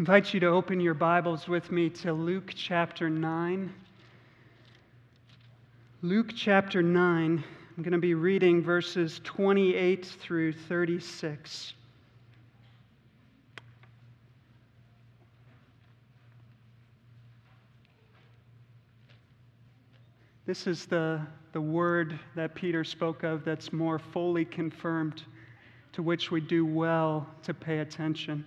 invite you to open your Bibles with me to Luke chapter 9. Luke chapter 9, I'm going to be reading verses 28 through 36. This is the, the word that Peter spoke of that's more fully confirmed, to which we do well to pay attention.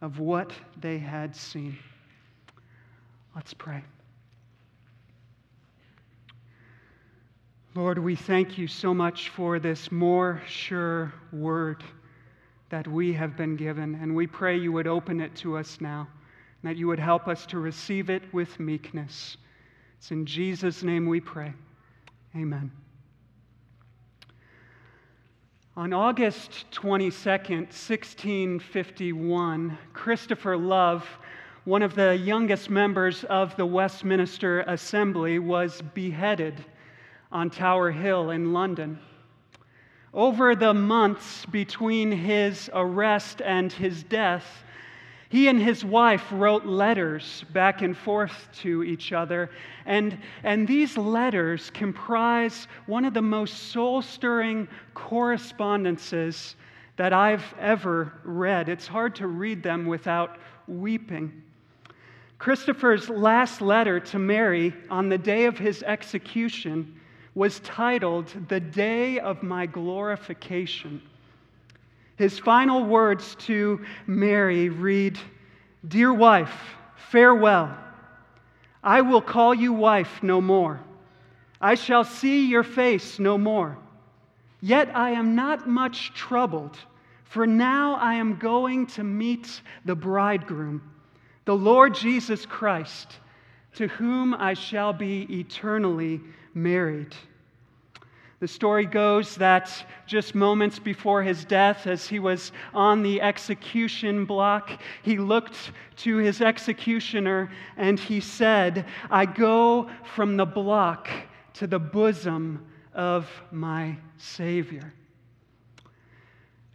of what they had seen. Let's pray. Lord, we thank you so much for this more sure word that we have been given, and we pray you would open it to us now, and that you would help us to receive it with meekness. It's in Jesus' name we pray. Amen. On August 22nd, 1651, Christopher Love, one of the youngest members of the Westminster Assembly, was beheaded on Tower Hill in London. Over the months between his arrest and his death, he and his wife wrote letters back and forth to each other, and, and these letters comprise one of the most soul stirring correspondences that I've ever read. It's hard to read them without weeping. Christopher's last letter to Mary on the day of his execution was titled, The Day of My Glorification. His final words to Mary read Dear wife, farewell. I will call you wife no more. I shall see your face no more. Yet I am not much troubled, for now I am going to meet the bridegroom, the Lord Jesus Christ, to whom I shall be eternally married. The story goes that just moments before his death, as he was on the execution block, he looked to his executioner and he said, I go from the block to the bosom of my Savior.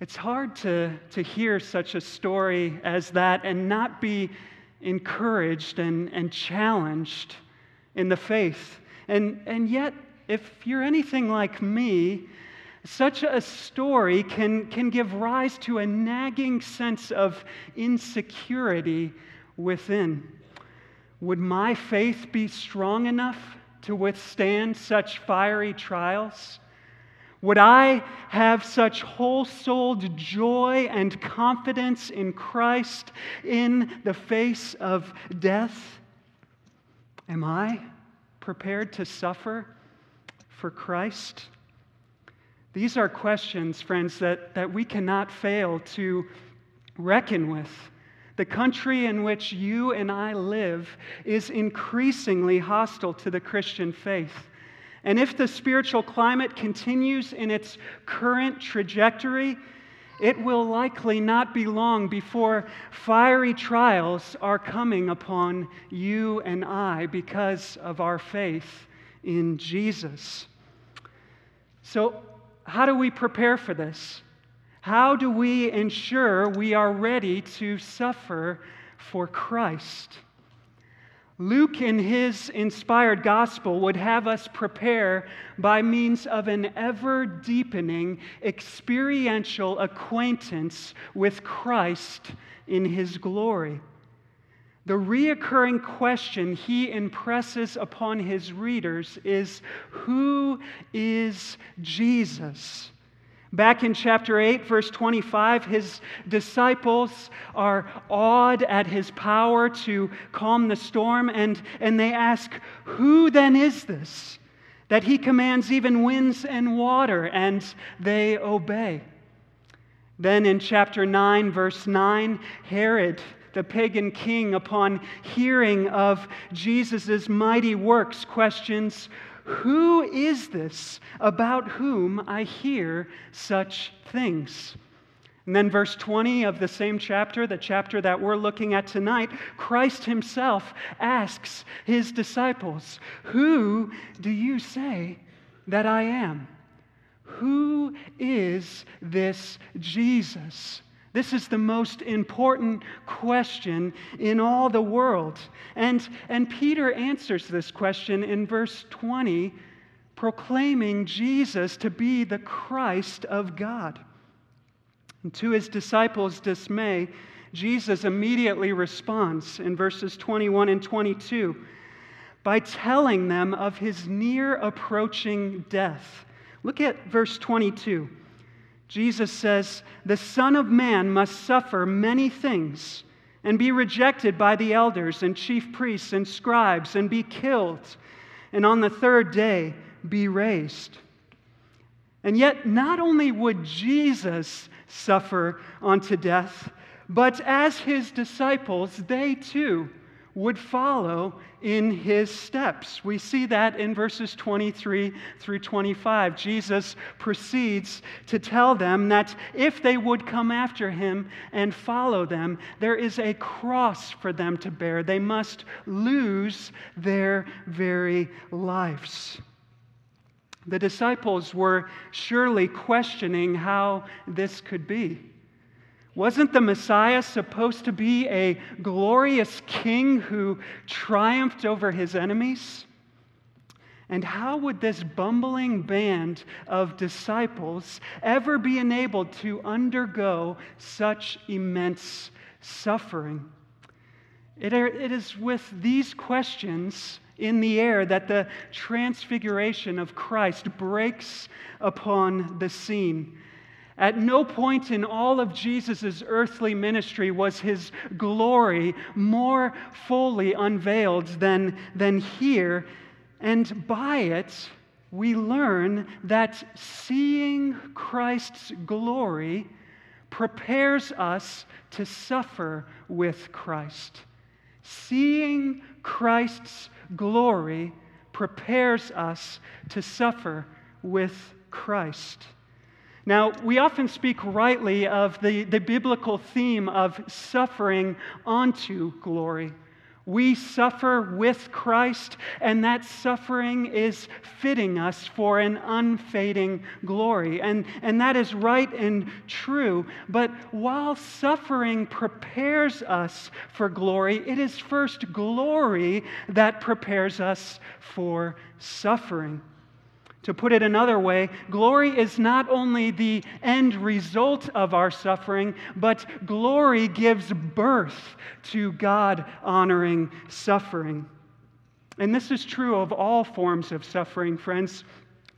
It's hard to, to hear such a story as that and not be encouraged and, and challenged in the faith. And, and yet, if you're anything like me, such a story can, can give rise to a nagging sense of insecurity within. Would my faith be strong enough to withstand such fiery trials? Would I have such whole souled joy and confidence in Christ in the face of death? Am I prepared to suffer for Christ? These are questions, friends, that, that we cannot fail to reckon with. The country in which you and I live is increasingly hostile to the Christian faith. And if the spiritual climate continues in its current trajectory, it will likely not be long before fiery trials are coming upon you and I because of our faith in Jesus. So, how do we prepare for this? How do we ensure we are ready to suffer for Christ? Luke, in his inspired gospel, would have us prepare by means of an ever deepening experiential acquaintance with Christ in his glory. The reoccurring question he impresses upon his readers is Who is Jesus? Back in chapter 8, verse 25, his disciples are awed at his power to calm the storm, and, and they ask, Who then is this? That he commands even winds and water, and they obey. Then in chapter 9, verse 9, Herod, the pagan king, upon hearing of Jesus' mighty works, questions, who is this about whom I hear such things? And then, verse 20 of the same chapter, the chapter that we're looking at tonight, Christ himself asks his disciples, Who do you say that I am? Who is this Jesus? This is the most important question in all the world. And, and Peter answers this question in verse 20, proclaiming Jesus to be the Christ of God. And to his disciples' dismay, Jesus immediately responds in verses 21 and 22 by telling them of his near approaching death. Look at verse 22. Jesus says, The Son of Man must suffer many things and be rejected by the elders and chief priests and scribes and be killed, and on the third day be raised. And yet, not only would Jesus suffer unto death, but as his disciples, they too would follow in his steps. We see that in verses 23 through 25. Jesus proceeds to tell them that if they would come after him and follow them, there is a cross for them to bear. They must lose their very lives. The disciples were surely questioning how this could be. Wasn't the Messiah supposed to be a glorious king who triumphed over his enemies? And how would this bumbling band of disciples ever be enabled to undergo such immense suffering? It, is with these questions in the air that the transfiguration of Christ breaks upon the scene. At no point in all of Jesus' earthly ministry was his glory more fully unveiled than, than here. And by it, we learn that seeing Christ's glory prepares us to suffer with Christ. Seeing Christ's glory prepares us to suffer with Christ. Now, we often speak rightly of the, the biblical theme of suffering onto glory. We suffer with Christ, and that suffering is fitting us for an unfading glory. And, and that is right and true. But while suffering prepares us for glory, it is first glory that prepares us for suffering. To put it another way, glory is not only the end result of our suffering, but glory gives birth to God honoring suffering. And this is true of all forms of suffering, friends.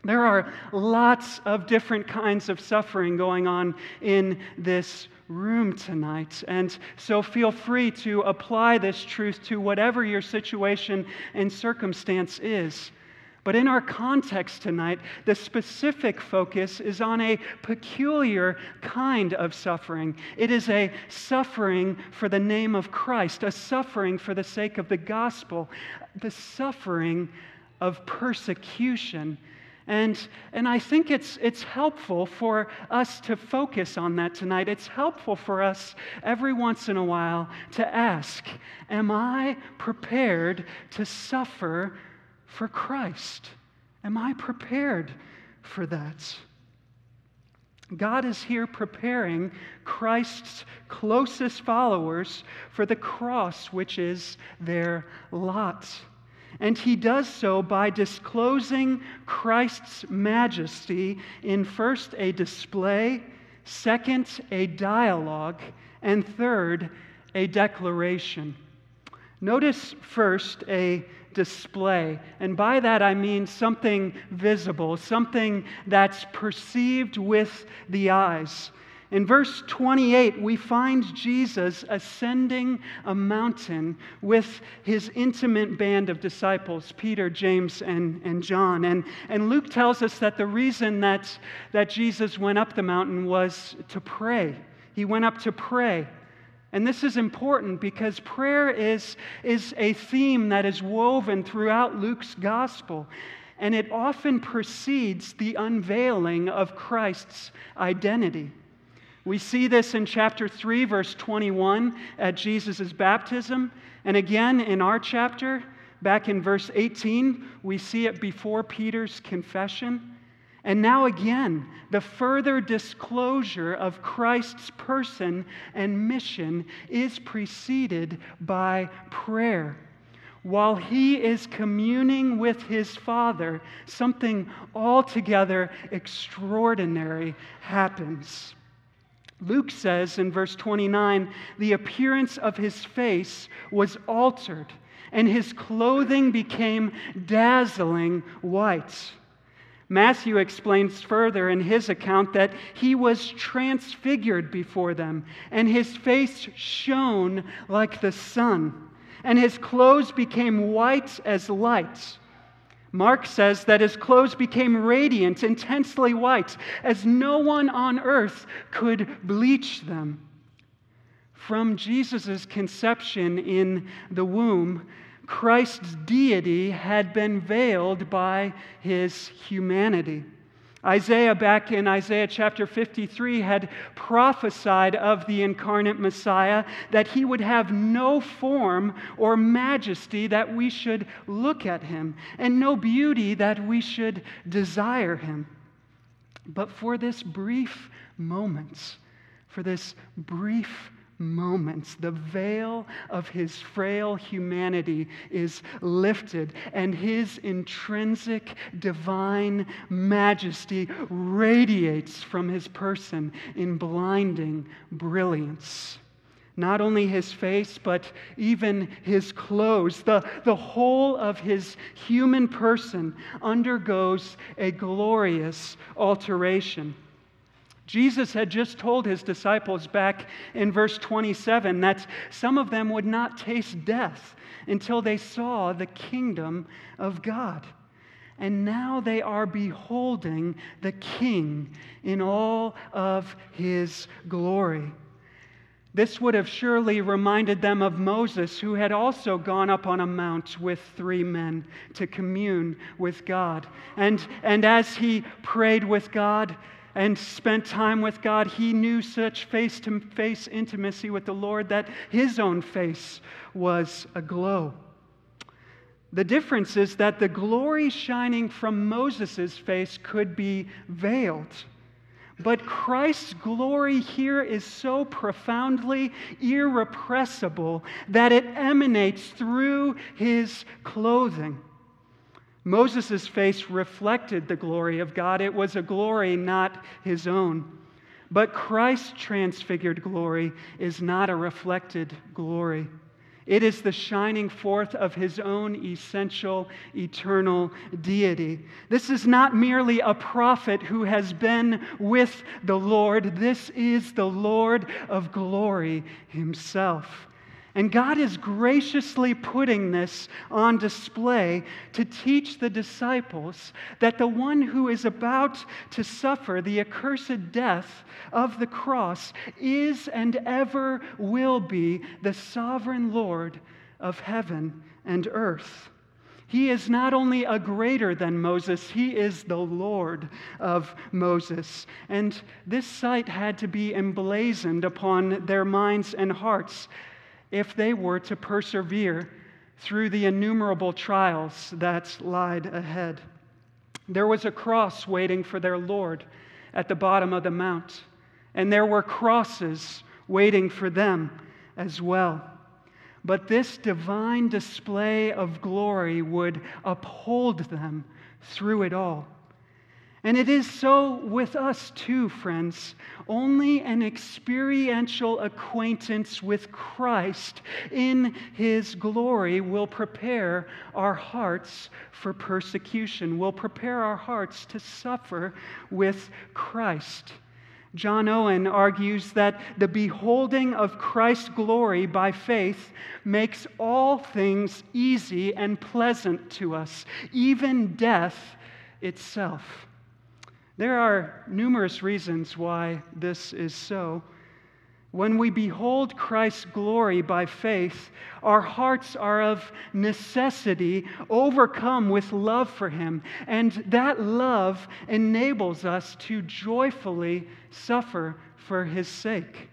There are lots of different kinds of suffering going on in this room tonight. And so feel free to apply this truth to whatever your situation and circumstance is. But in our context tonight, the specific focus is on a peculiar kind of suffering. It is a suffering for the name of Christ, a suffering for the sake of the gospel, the suffering of persecution. And, and I think it's, it's helpful for us to focus on that tonight. It's helpful for us every once in a while to ask Am I prepared to suffer for Christ? Am I prepared for that? God is here preparing Christ's closest followers for the cross, which is their lot. And he does so by disclosing Christ's majesty in first a display, second, a dialogue, and third, a declaration. Notice first a display. And by that I mean something visible, something that's perceived with the eyes. In verse 28, we find Jesus ascending a mountain with his intimate band of disciples, Peter, James, and, and John. And, and Luke tells us that the reason that, that Jesus went up the mountain was to pray. He went up to pray. And this is important because prayer is, is a theme that is woven throughout Luke's gospel. And it often precedes the unveiling of Christ's identity. We see this in chapter 3, verse 21, at Jesus' baptism. And again in our chapter, back in verse 18, we see it before Peter's confession. And now, again, the further disclosure of Christ's person and mission is preceded by prayer. While he is communing with his Father, something altogether extraordinary happens. Luke says in verse 29 the appearance of his face was altered, and his clothing became dazzling white. Matthew explains further in his account that he was transfigured before them, and his face shone like the sun, and his clothes became white as light. Mark says that his clothes became radiant, intensely white, as no one on earth could bleach them. From Jesus' conception in the womb, Christ's deity had been veiled by his humanity. Isaiah, back in Isaiah chapter 53, had prophesied of the incarnate Messiah that he would have no form or majesty that we should look at him, and no beauty that we should desire him. But for this brief moment, for this brief moments, the veil of his frail humanity is lifted, and his intrinsic divine majesty radiates from his person in blinding brilliance. Not only his face, but even his clothes, the, the whole of his human person undergoes a glorious alteration. Jesus had just told his disciples back in verse 27 that some of them would not taste death until they saw the kingdom of God. And now they are beholding the King in all of his glory. This would have surely reminded them of Moses, who had also gone up on a mount with three men to commune with God. And, and as he prayed with God, and spent time with God, he knew such face to face intimacy with the Lord that his own face was aglow. The difference is that the glory shining from Moses' face could be veiled. But Christ's glory here is so profoundly irrepressible that it emanates through his clothing. Moses' face reflected the glory of God. It was a glory not his own. But Christ's transfigured glory is not a reflected glory. It is the shining forth of his own essential, eternal deity. This is not merely a prophet who has been with the Lord, this is the Lord of glory himself. And God is graciously putting this on display to teach the disciples that the one who is about to suffer the accursed death of the cross is and ever will be the sovereign Lord of heaven and earth. He is not only a greater than Moses, he is the Lord of Moses. And this sight had to be emblazoned upon their minds and hearts if they were to persevere through the innumerable trials that lied ahead. There was a cross waiting for their Lord at the bottom of the mount, and there were crosses waiting for them as well. But this divine display of glory would uphold them through it all. And it is so with us too, friends. Only an experiential acquaintance with Christ in his glory will prepare our hearts for persecution, will prepare our hearts to suffer with Christ. John Owen argues that the beholding of Christ's glory by faith makes all things easy and pleasant to us, even death itself. There are numerous reasons why this is so. When we behold Christ's glory by faith, our hearts are of necessity overcome with love for Him, and that love enables us to joyfully suffer for His sake.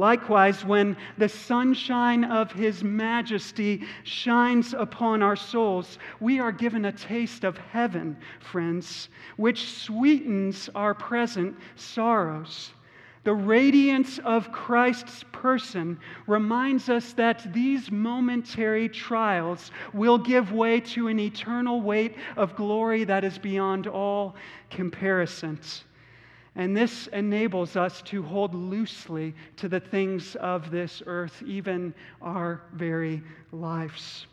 Likewise, when the sunshine of His majesty shines upon our souls, we are given a taste of heaven, friends, which sweetens our present sorrows. The radiance of Christ's person reminds us that these momentary trials will give way to an eternal weight of glory that is beyond all comparisons. And this enables us to hold loosely to the things of this earth, even our very lives.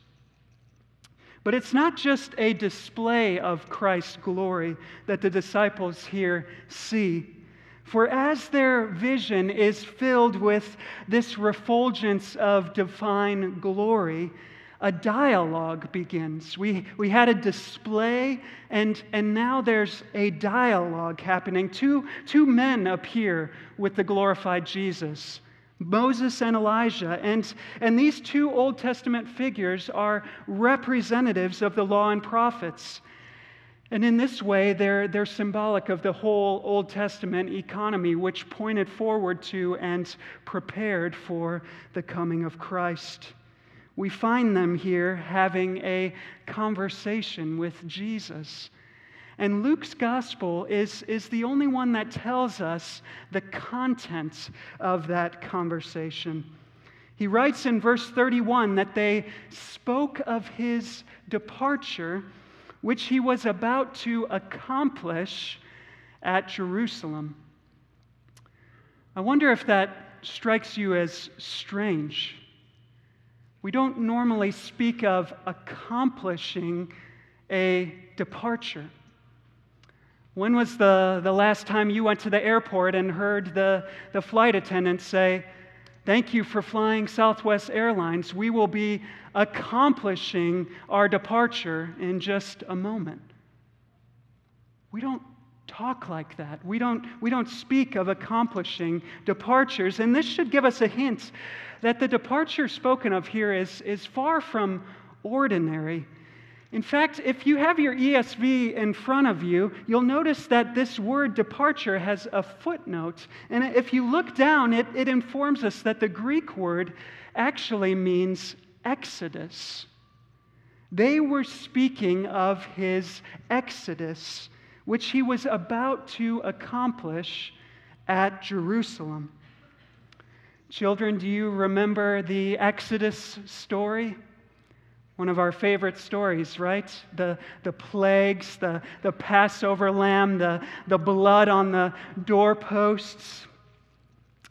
But it's not just a display of Christ's glory that the disciples here see. For as their vision is filled with this refulgence of divine glory, a dialogue begins. We, we had a display, and, and now there's a dialogue happening. Two, two men appear with the glorified Jesus. Moses and Elijah. And, and these two Old Testament figures are representatives of the law and prophets. And in this way, they're, they're symbolic of the whole Old Testament economy, which pointed forward to and prepared for the coming of Christ. We find them here having a conversation with Jesus. And Luke's gospel is, is the only one that tells us the contents of that conversation. He writes in verse 31 that they spoke of his departure which he was about to accomplish at Jerusalem. I wonder if that strikes you as strange. We don't normally speak of accomplishing a departure. When was the, the last time you went to the airport and heard the, the flight attendant say, Thank you for flying Southwest Airlines. We will be accomplishing our departure in just a moment. We don't talk like that. We don't, we don't speak of accomplishing departures. And this should give us a hint that the departure spoken of here is, is far from ordinary. In fact, if you have your ESV in front of you, you'll notice that this word departure has a footnote. And if you look down, it, it informs us that the Greek word actually means exodus. They were speaking of his exodus, which he was about to accomplish at Jerusalem. Children, do you remember the Exodus story? One of our favorite stories, right? The, the plagues, the, the Passover lamb, the, the blood on the doorposts,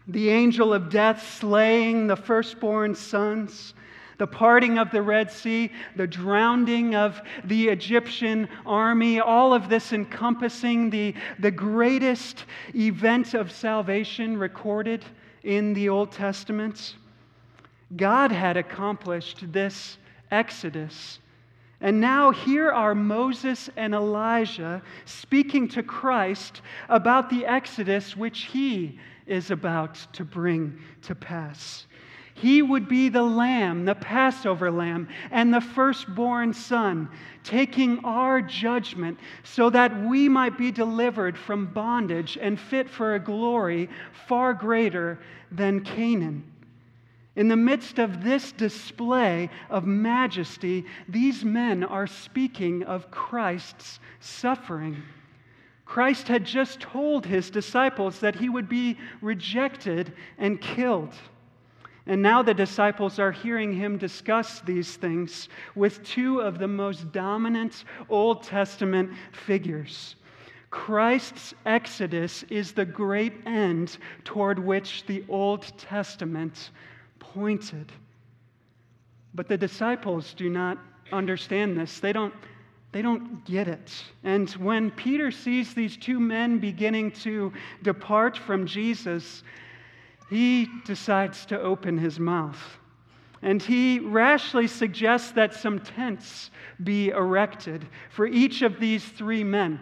the angel of death slaying the firstborn sons, the parting of the Red Sea, the drowning of the Egyptian army, all of this encompassing the, the greatest event of salvation recorded in the Old Testament. God had accomplished this Exodus. And now here are Moses and Elijah speaking to Christ about the Exodus which he is about to bring to pass. He would be the lamb, the Passover lamb, and the firstborn son, taking our judgment so that we might be delivered from bondage and fit for a glory far greater than Canaan. In the midst of this display of majesty, these men are speaking of Christ's suffering. Christ had just told his disciples that he would be rejected and killed. And now the disciples are hearing him discuss these things with two of the most dominant Old Testament figures. Christ's exodus is the great end toward which the Old Testament pointed. But the disciples do not understand this. They don't, they don't get it. And when Peter sees these two men beginning to depart from Jesus, he decides to open his mouth. And he rashly suggests that some tents be erected for each of these three men.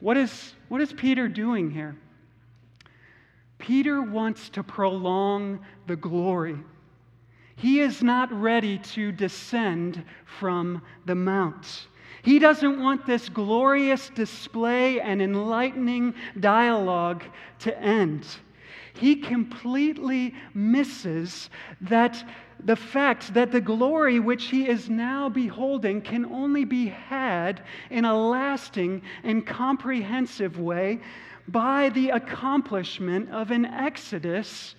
What is, what is Peter doing here? Peter wants to prolong the glory. He is not ready to descend from the mount. He doesn't want this glorious display and enlightening dialogue to end he completely misses that the fact that the glory which he is now beholding can only be had in a lasting and comprehensive way by the accomplishment of an exodus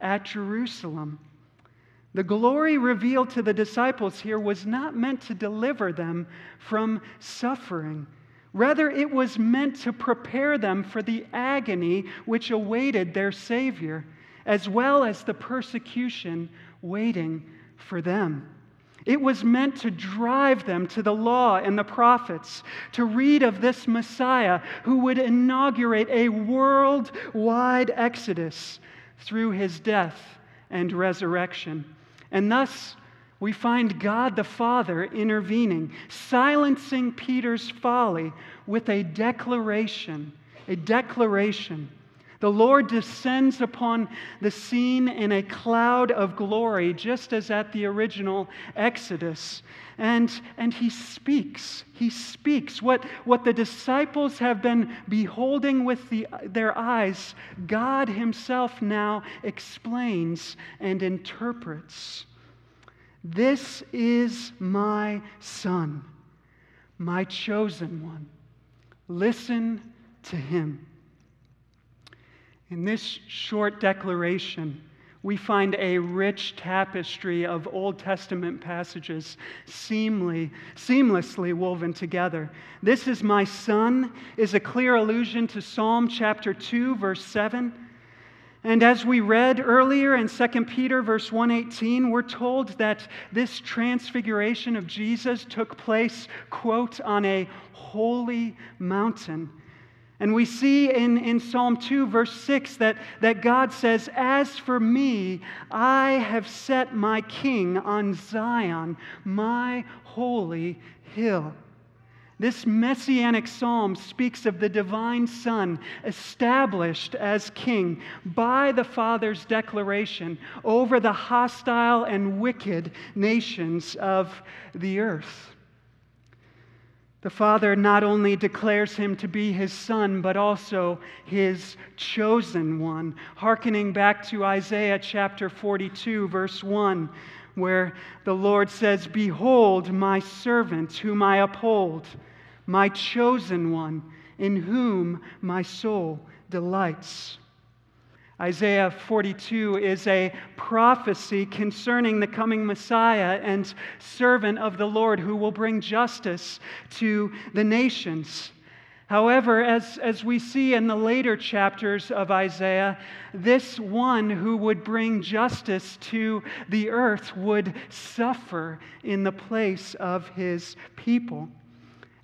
at Jerusalem. The glory revealed to the disciples here was not meant to deliver them from suffering. Rather, it was meant to prepare them for the agony which awaited their Savior, as well as the persecution waiting for them. It was meant to drive them to the law and the prophets, to read of this Messiah who would inaugurate a worldwide exodus through his death and resurrection. And thus, we find God the Father intervening, silencing Peter's folly with a declaration. A declaration. The Lord descends upon the scene in a cloud of glory, just as at the original Exodus. And, and he speaks. He speaks. What, what the disciples have been beholding with the, their eyes, God Himself now explains and interprets. This is my son, my chosen one. Listen to him. In this short declaration, we find a rich tapestry of Old Testament passages seamly, seamlessly woven together. This is my son is a clear allusion to Psalm chapter 2, verse 7 and as we read earlier in 2 Peter verse 118, we're told that this transfiguration of Jesus took place, quote, on a holy mountain. And we see in, in Psalm 2, verse 6, that, that God says, As for me, I have set my king on Zion, my holy hill. This messianic psalm speaks of the divine Son established as king by the Father's declaration over the hostile and wicked nations of the earth. The Father not only declares him to be his Son, but also his chosen one, hearkening back to Isaiah chapter 42, verse 1 where the Lord says, Behold, my servant whom I uphold my chosen one, in whom my soul delights. Isaiah 42 is a prophecy concerning the coming Messiah and servant of the Lord who will bring justice to the nations. However, as, as we see in the later chapters of Isaiah, this one who would bring justice to the earth would suffer in the place of his people.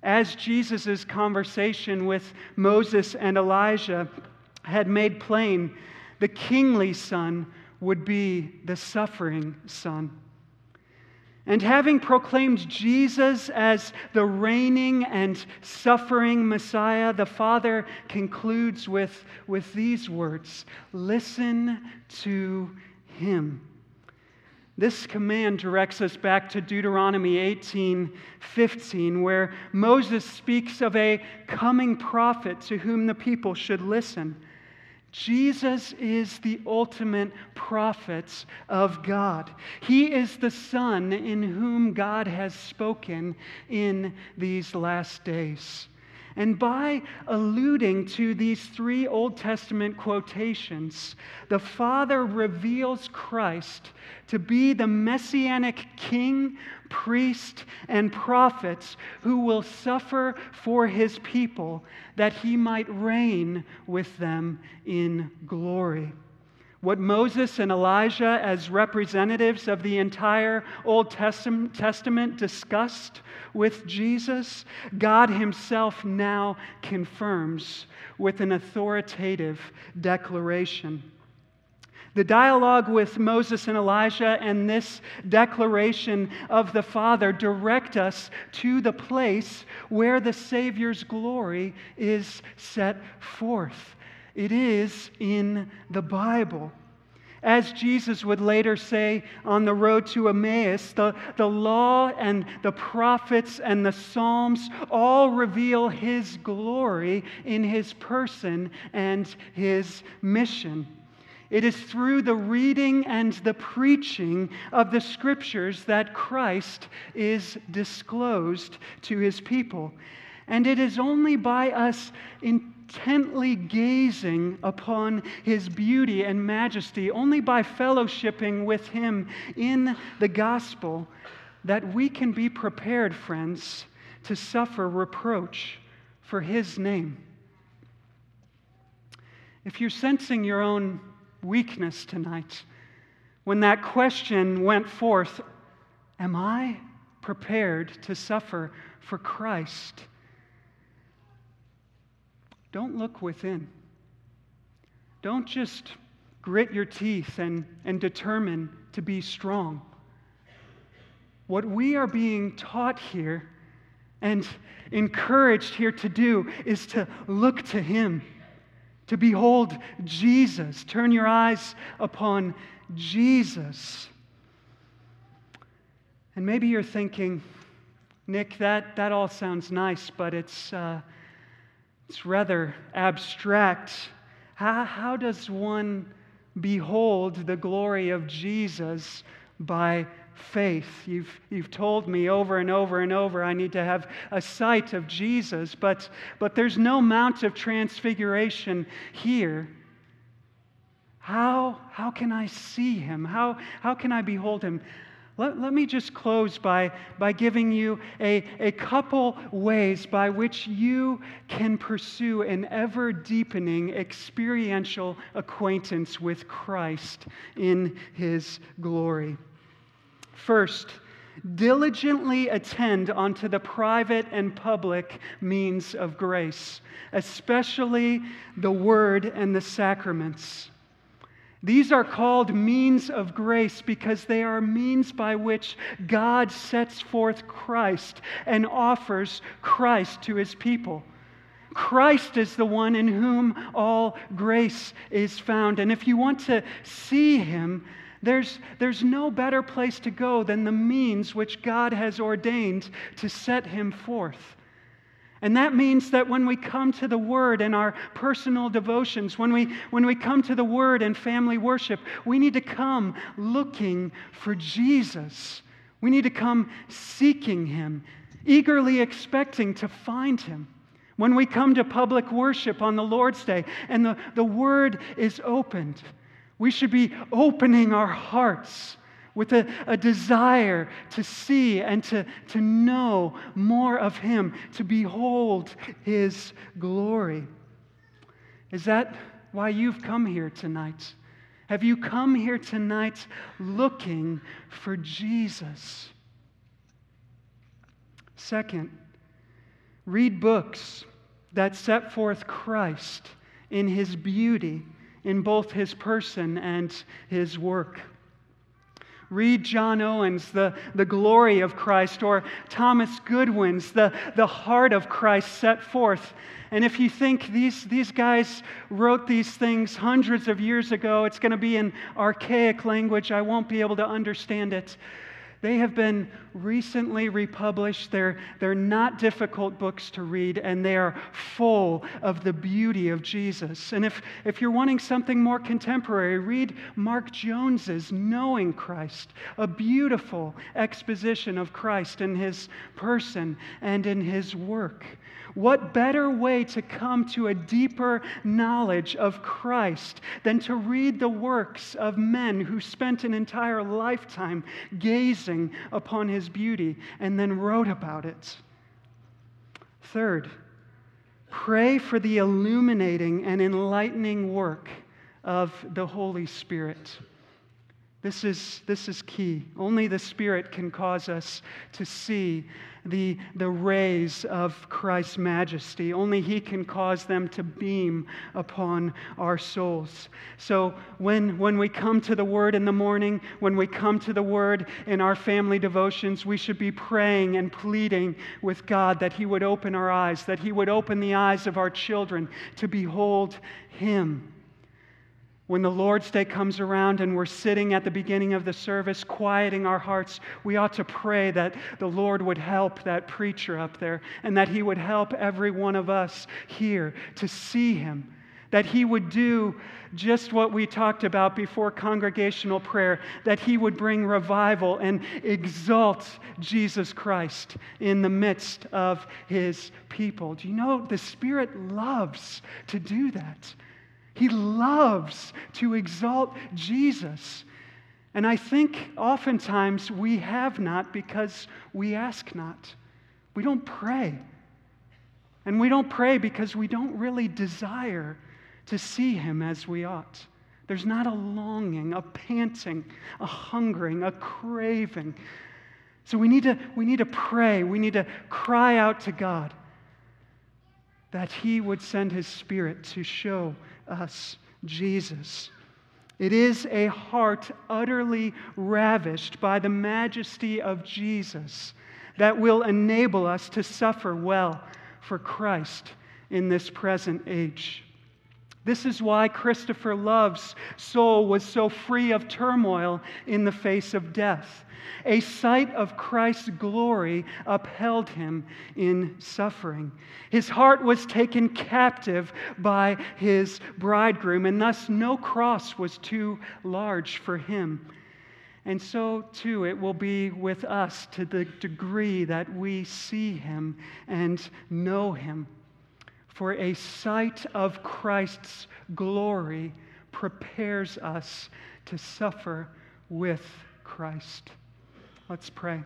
As Jesus' conversation with Moses and Elijah had made plain, the kingly son would be the suffering son. And having proclaimed Jesus as the reigning and suffering Messiah, the Father concludes with, with these words Listen to him. This command directs us back to Deuteronomy 18 15, where Moses speaks of a coming prophet to whom the people should listen. Jesus is the ultimate prophet of God. He is the Son in whom God has spoken in these last days. And by alluding to these three Old Testament quotations, the Father reveals Christ to be the messianic king, priest, and prophet who will suffer for his people that he might reign with them in glory. What Moses and Elijah, as representatives of the entire Old Testament, discussed with Jesus, God Himself now confirms with an authoritative declaration. The dialogue with Moses and Elijah and this declaration of the Father direct us to the place where the Savior's glory is set forth. It is in the Bible. As Jesus would later say on the road to Emmaus, the, the law and the prophets and the Psalms all reveal his glory in his person and his mission. It is through the reading and the preaching of the scriptures that Christ is disclosed to his people. And it is only by us intently gazing upon his beauty and majesty, only by fellowshipping with him in the gospel, that we can be prepared, friends, to suffer reproach for his name. If you're sensing your own weakness tonight, when that question went forth, Am I prepared to suffer for Christ? Don't look within. Don't just grit your teeth and, and determine to be strong. What we are being taught here and encouraged here to do is to look to Him, to behold Jesus. Turn your eyes upon Jesus. And maybe you're thinking, Nick, that, that all sounds nice, but it's. Uh, it's rather abstract. How, how does one behold the glory of Jesus by faith. You've, you've told me over and over and over I need to have a sight of Jesus, but, but there's no Mount of Transfiguration here. How, how can I see him? How, how can I behold him? Let, let me just close by, by giving you a, a couple ways by which you can pursue an ever deepening experiential acquaintance with Christ in his glory. First, diligently attend unto the private and public means of grace, especially the word and the sacraments. These are called means of grace because they are means by which God sets forth Christ and offers Christ to his people. Christ is the one in whom all grace is found. And if you want to see him, there's, there's no better place to go than the means which God has ordained to set him forth. And that means that when we come to the Word in our personal devotions, when we, when we come to the Word in family worship, we need to come looking for Jesus. We need to come seeking Him, eagerly expecting to find Him. When we come to public worship on the Lord's Day and the, the Word is opened, we should be opening our hearts with a, a desire to see and to, to know more of Him, to behold His glory. Is that why you've come here tonight? Have you come here tonight looking for Jesus? Second, read books that set forth Christ in his beauty, in both his person and his work. Read John Owen's The, the Glory of Christ or Thomas Goodwin's the, the Heart of Christ set forth. And if you think these, these guys wrote these things hundreds of years ago, it's going to be in archaic language, I won't be able to understand it. They have been recently republished. They're, they're not difficult books to read, and they are full of the beauty of Jesus. And if, if you're wanting something more contemporary, read Mark Jones's Knowing Christ, a beautiful exposition of Christ in his person and in his work. What better way to come to a deeper knowledge of Christ than to read the works of men who spent an entire lifetime gazing upon his beauty and then wrote about it? Third, pray for the illuminating and enlightening work of the Holy Spirit. This is, this is key. Only the Spirit can cause us to see the, the rays of Christ's majesty. Only He can cause them to beam upon our souls. So when, when we come to the Word in the morning, when we come to the Word in our family devotions, we should be praying and pleading with God that He would open our eyes, that He would open the eyes of our children to behold Him when the Lord's Day comes around and we're sitting at the beginning of the service, quieting our hearts, we ought to pray that the Lord would help that preacher up there and that he would help every one of us here to see him. That he would do just what we talked about before congregational prayer, that he would bring revival and exalt Jesus Christ in the midst of his people. Do you know the Spirit loves to do that? He loves to exalt Jesus. And I think oftentimes we have not because we ask not. We don't pray. And we don't pray because we don't really desire to see Him as we ought. There's not a longing, a panting, a hungering, a craving. So we need to, we need to pray. We need to cry out to God that He would send His Spirit to show us Jesus. It is a heart utterly ravished by the majesty of Jesus that will enable us to suffer well for Christ in this present age. This is why Christopher Love's soul was so free of turmoil in the face of death. A sight of Christ's glory upheld him in suffering. His heart was taken captive by his bridegroom, and thus no cross was too large for him. And so, too, it will be with us to the degree that we see him and know him. For a sight of Christ's glory prepares us to suffer with Christ. Let's pray.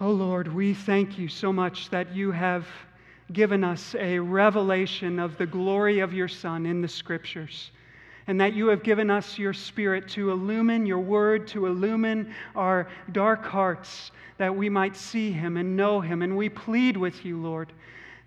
Oh Lord, we thank you so much that you have given us a revelation of the glory of your Son in the Scriptures, and that you have given us your Spirit to illumine your word, to illumine our dark hearts, that we might see him and know him. And we plead with you, Lord,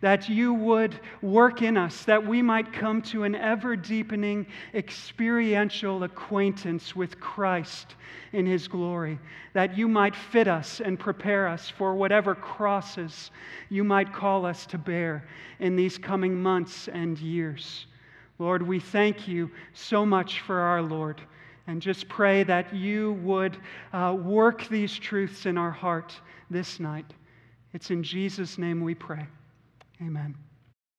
that you would work in us, that we might come to an ever deepening experiential acquaintance with Christ in His glory, that you might fit us and prepare us for whatever crosses you might call us to bear in these coming months and years. Lord, we thank you so much for our Lord. And just pray that you would uh, work these truths in our heart this night. It's in Jesus' name we pray. Amen.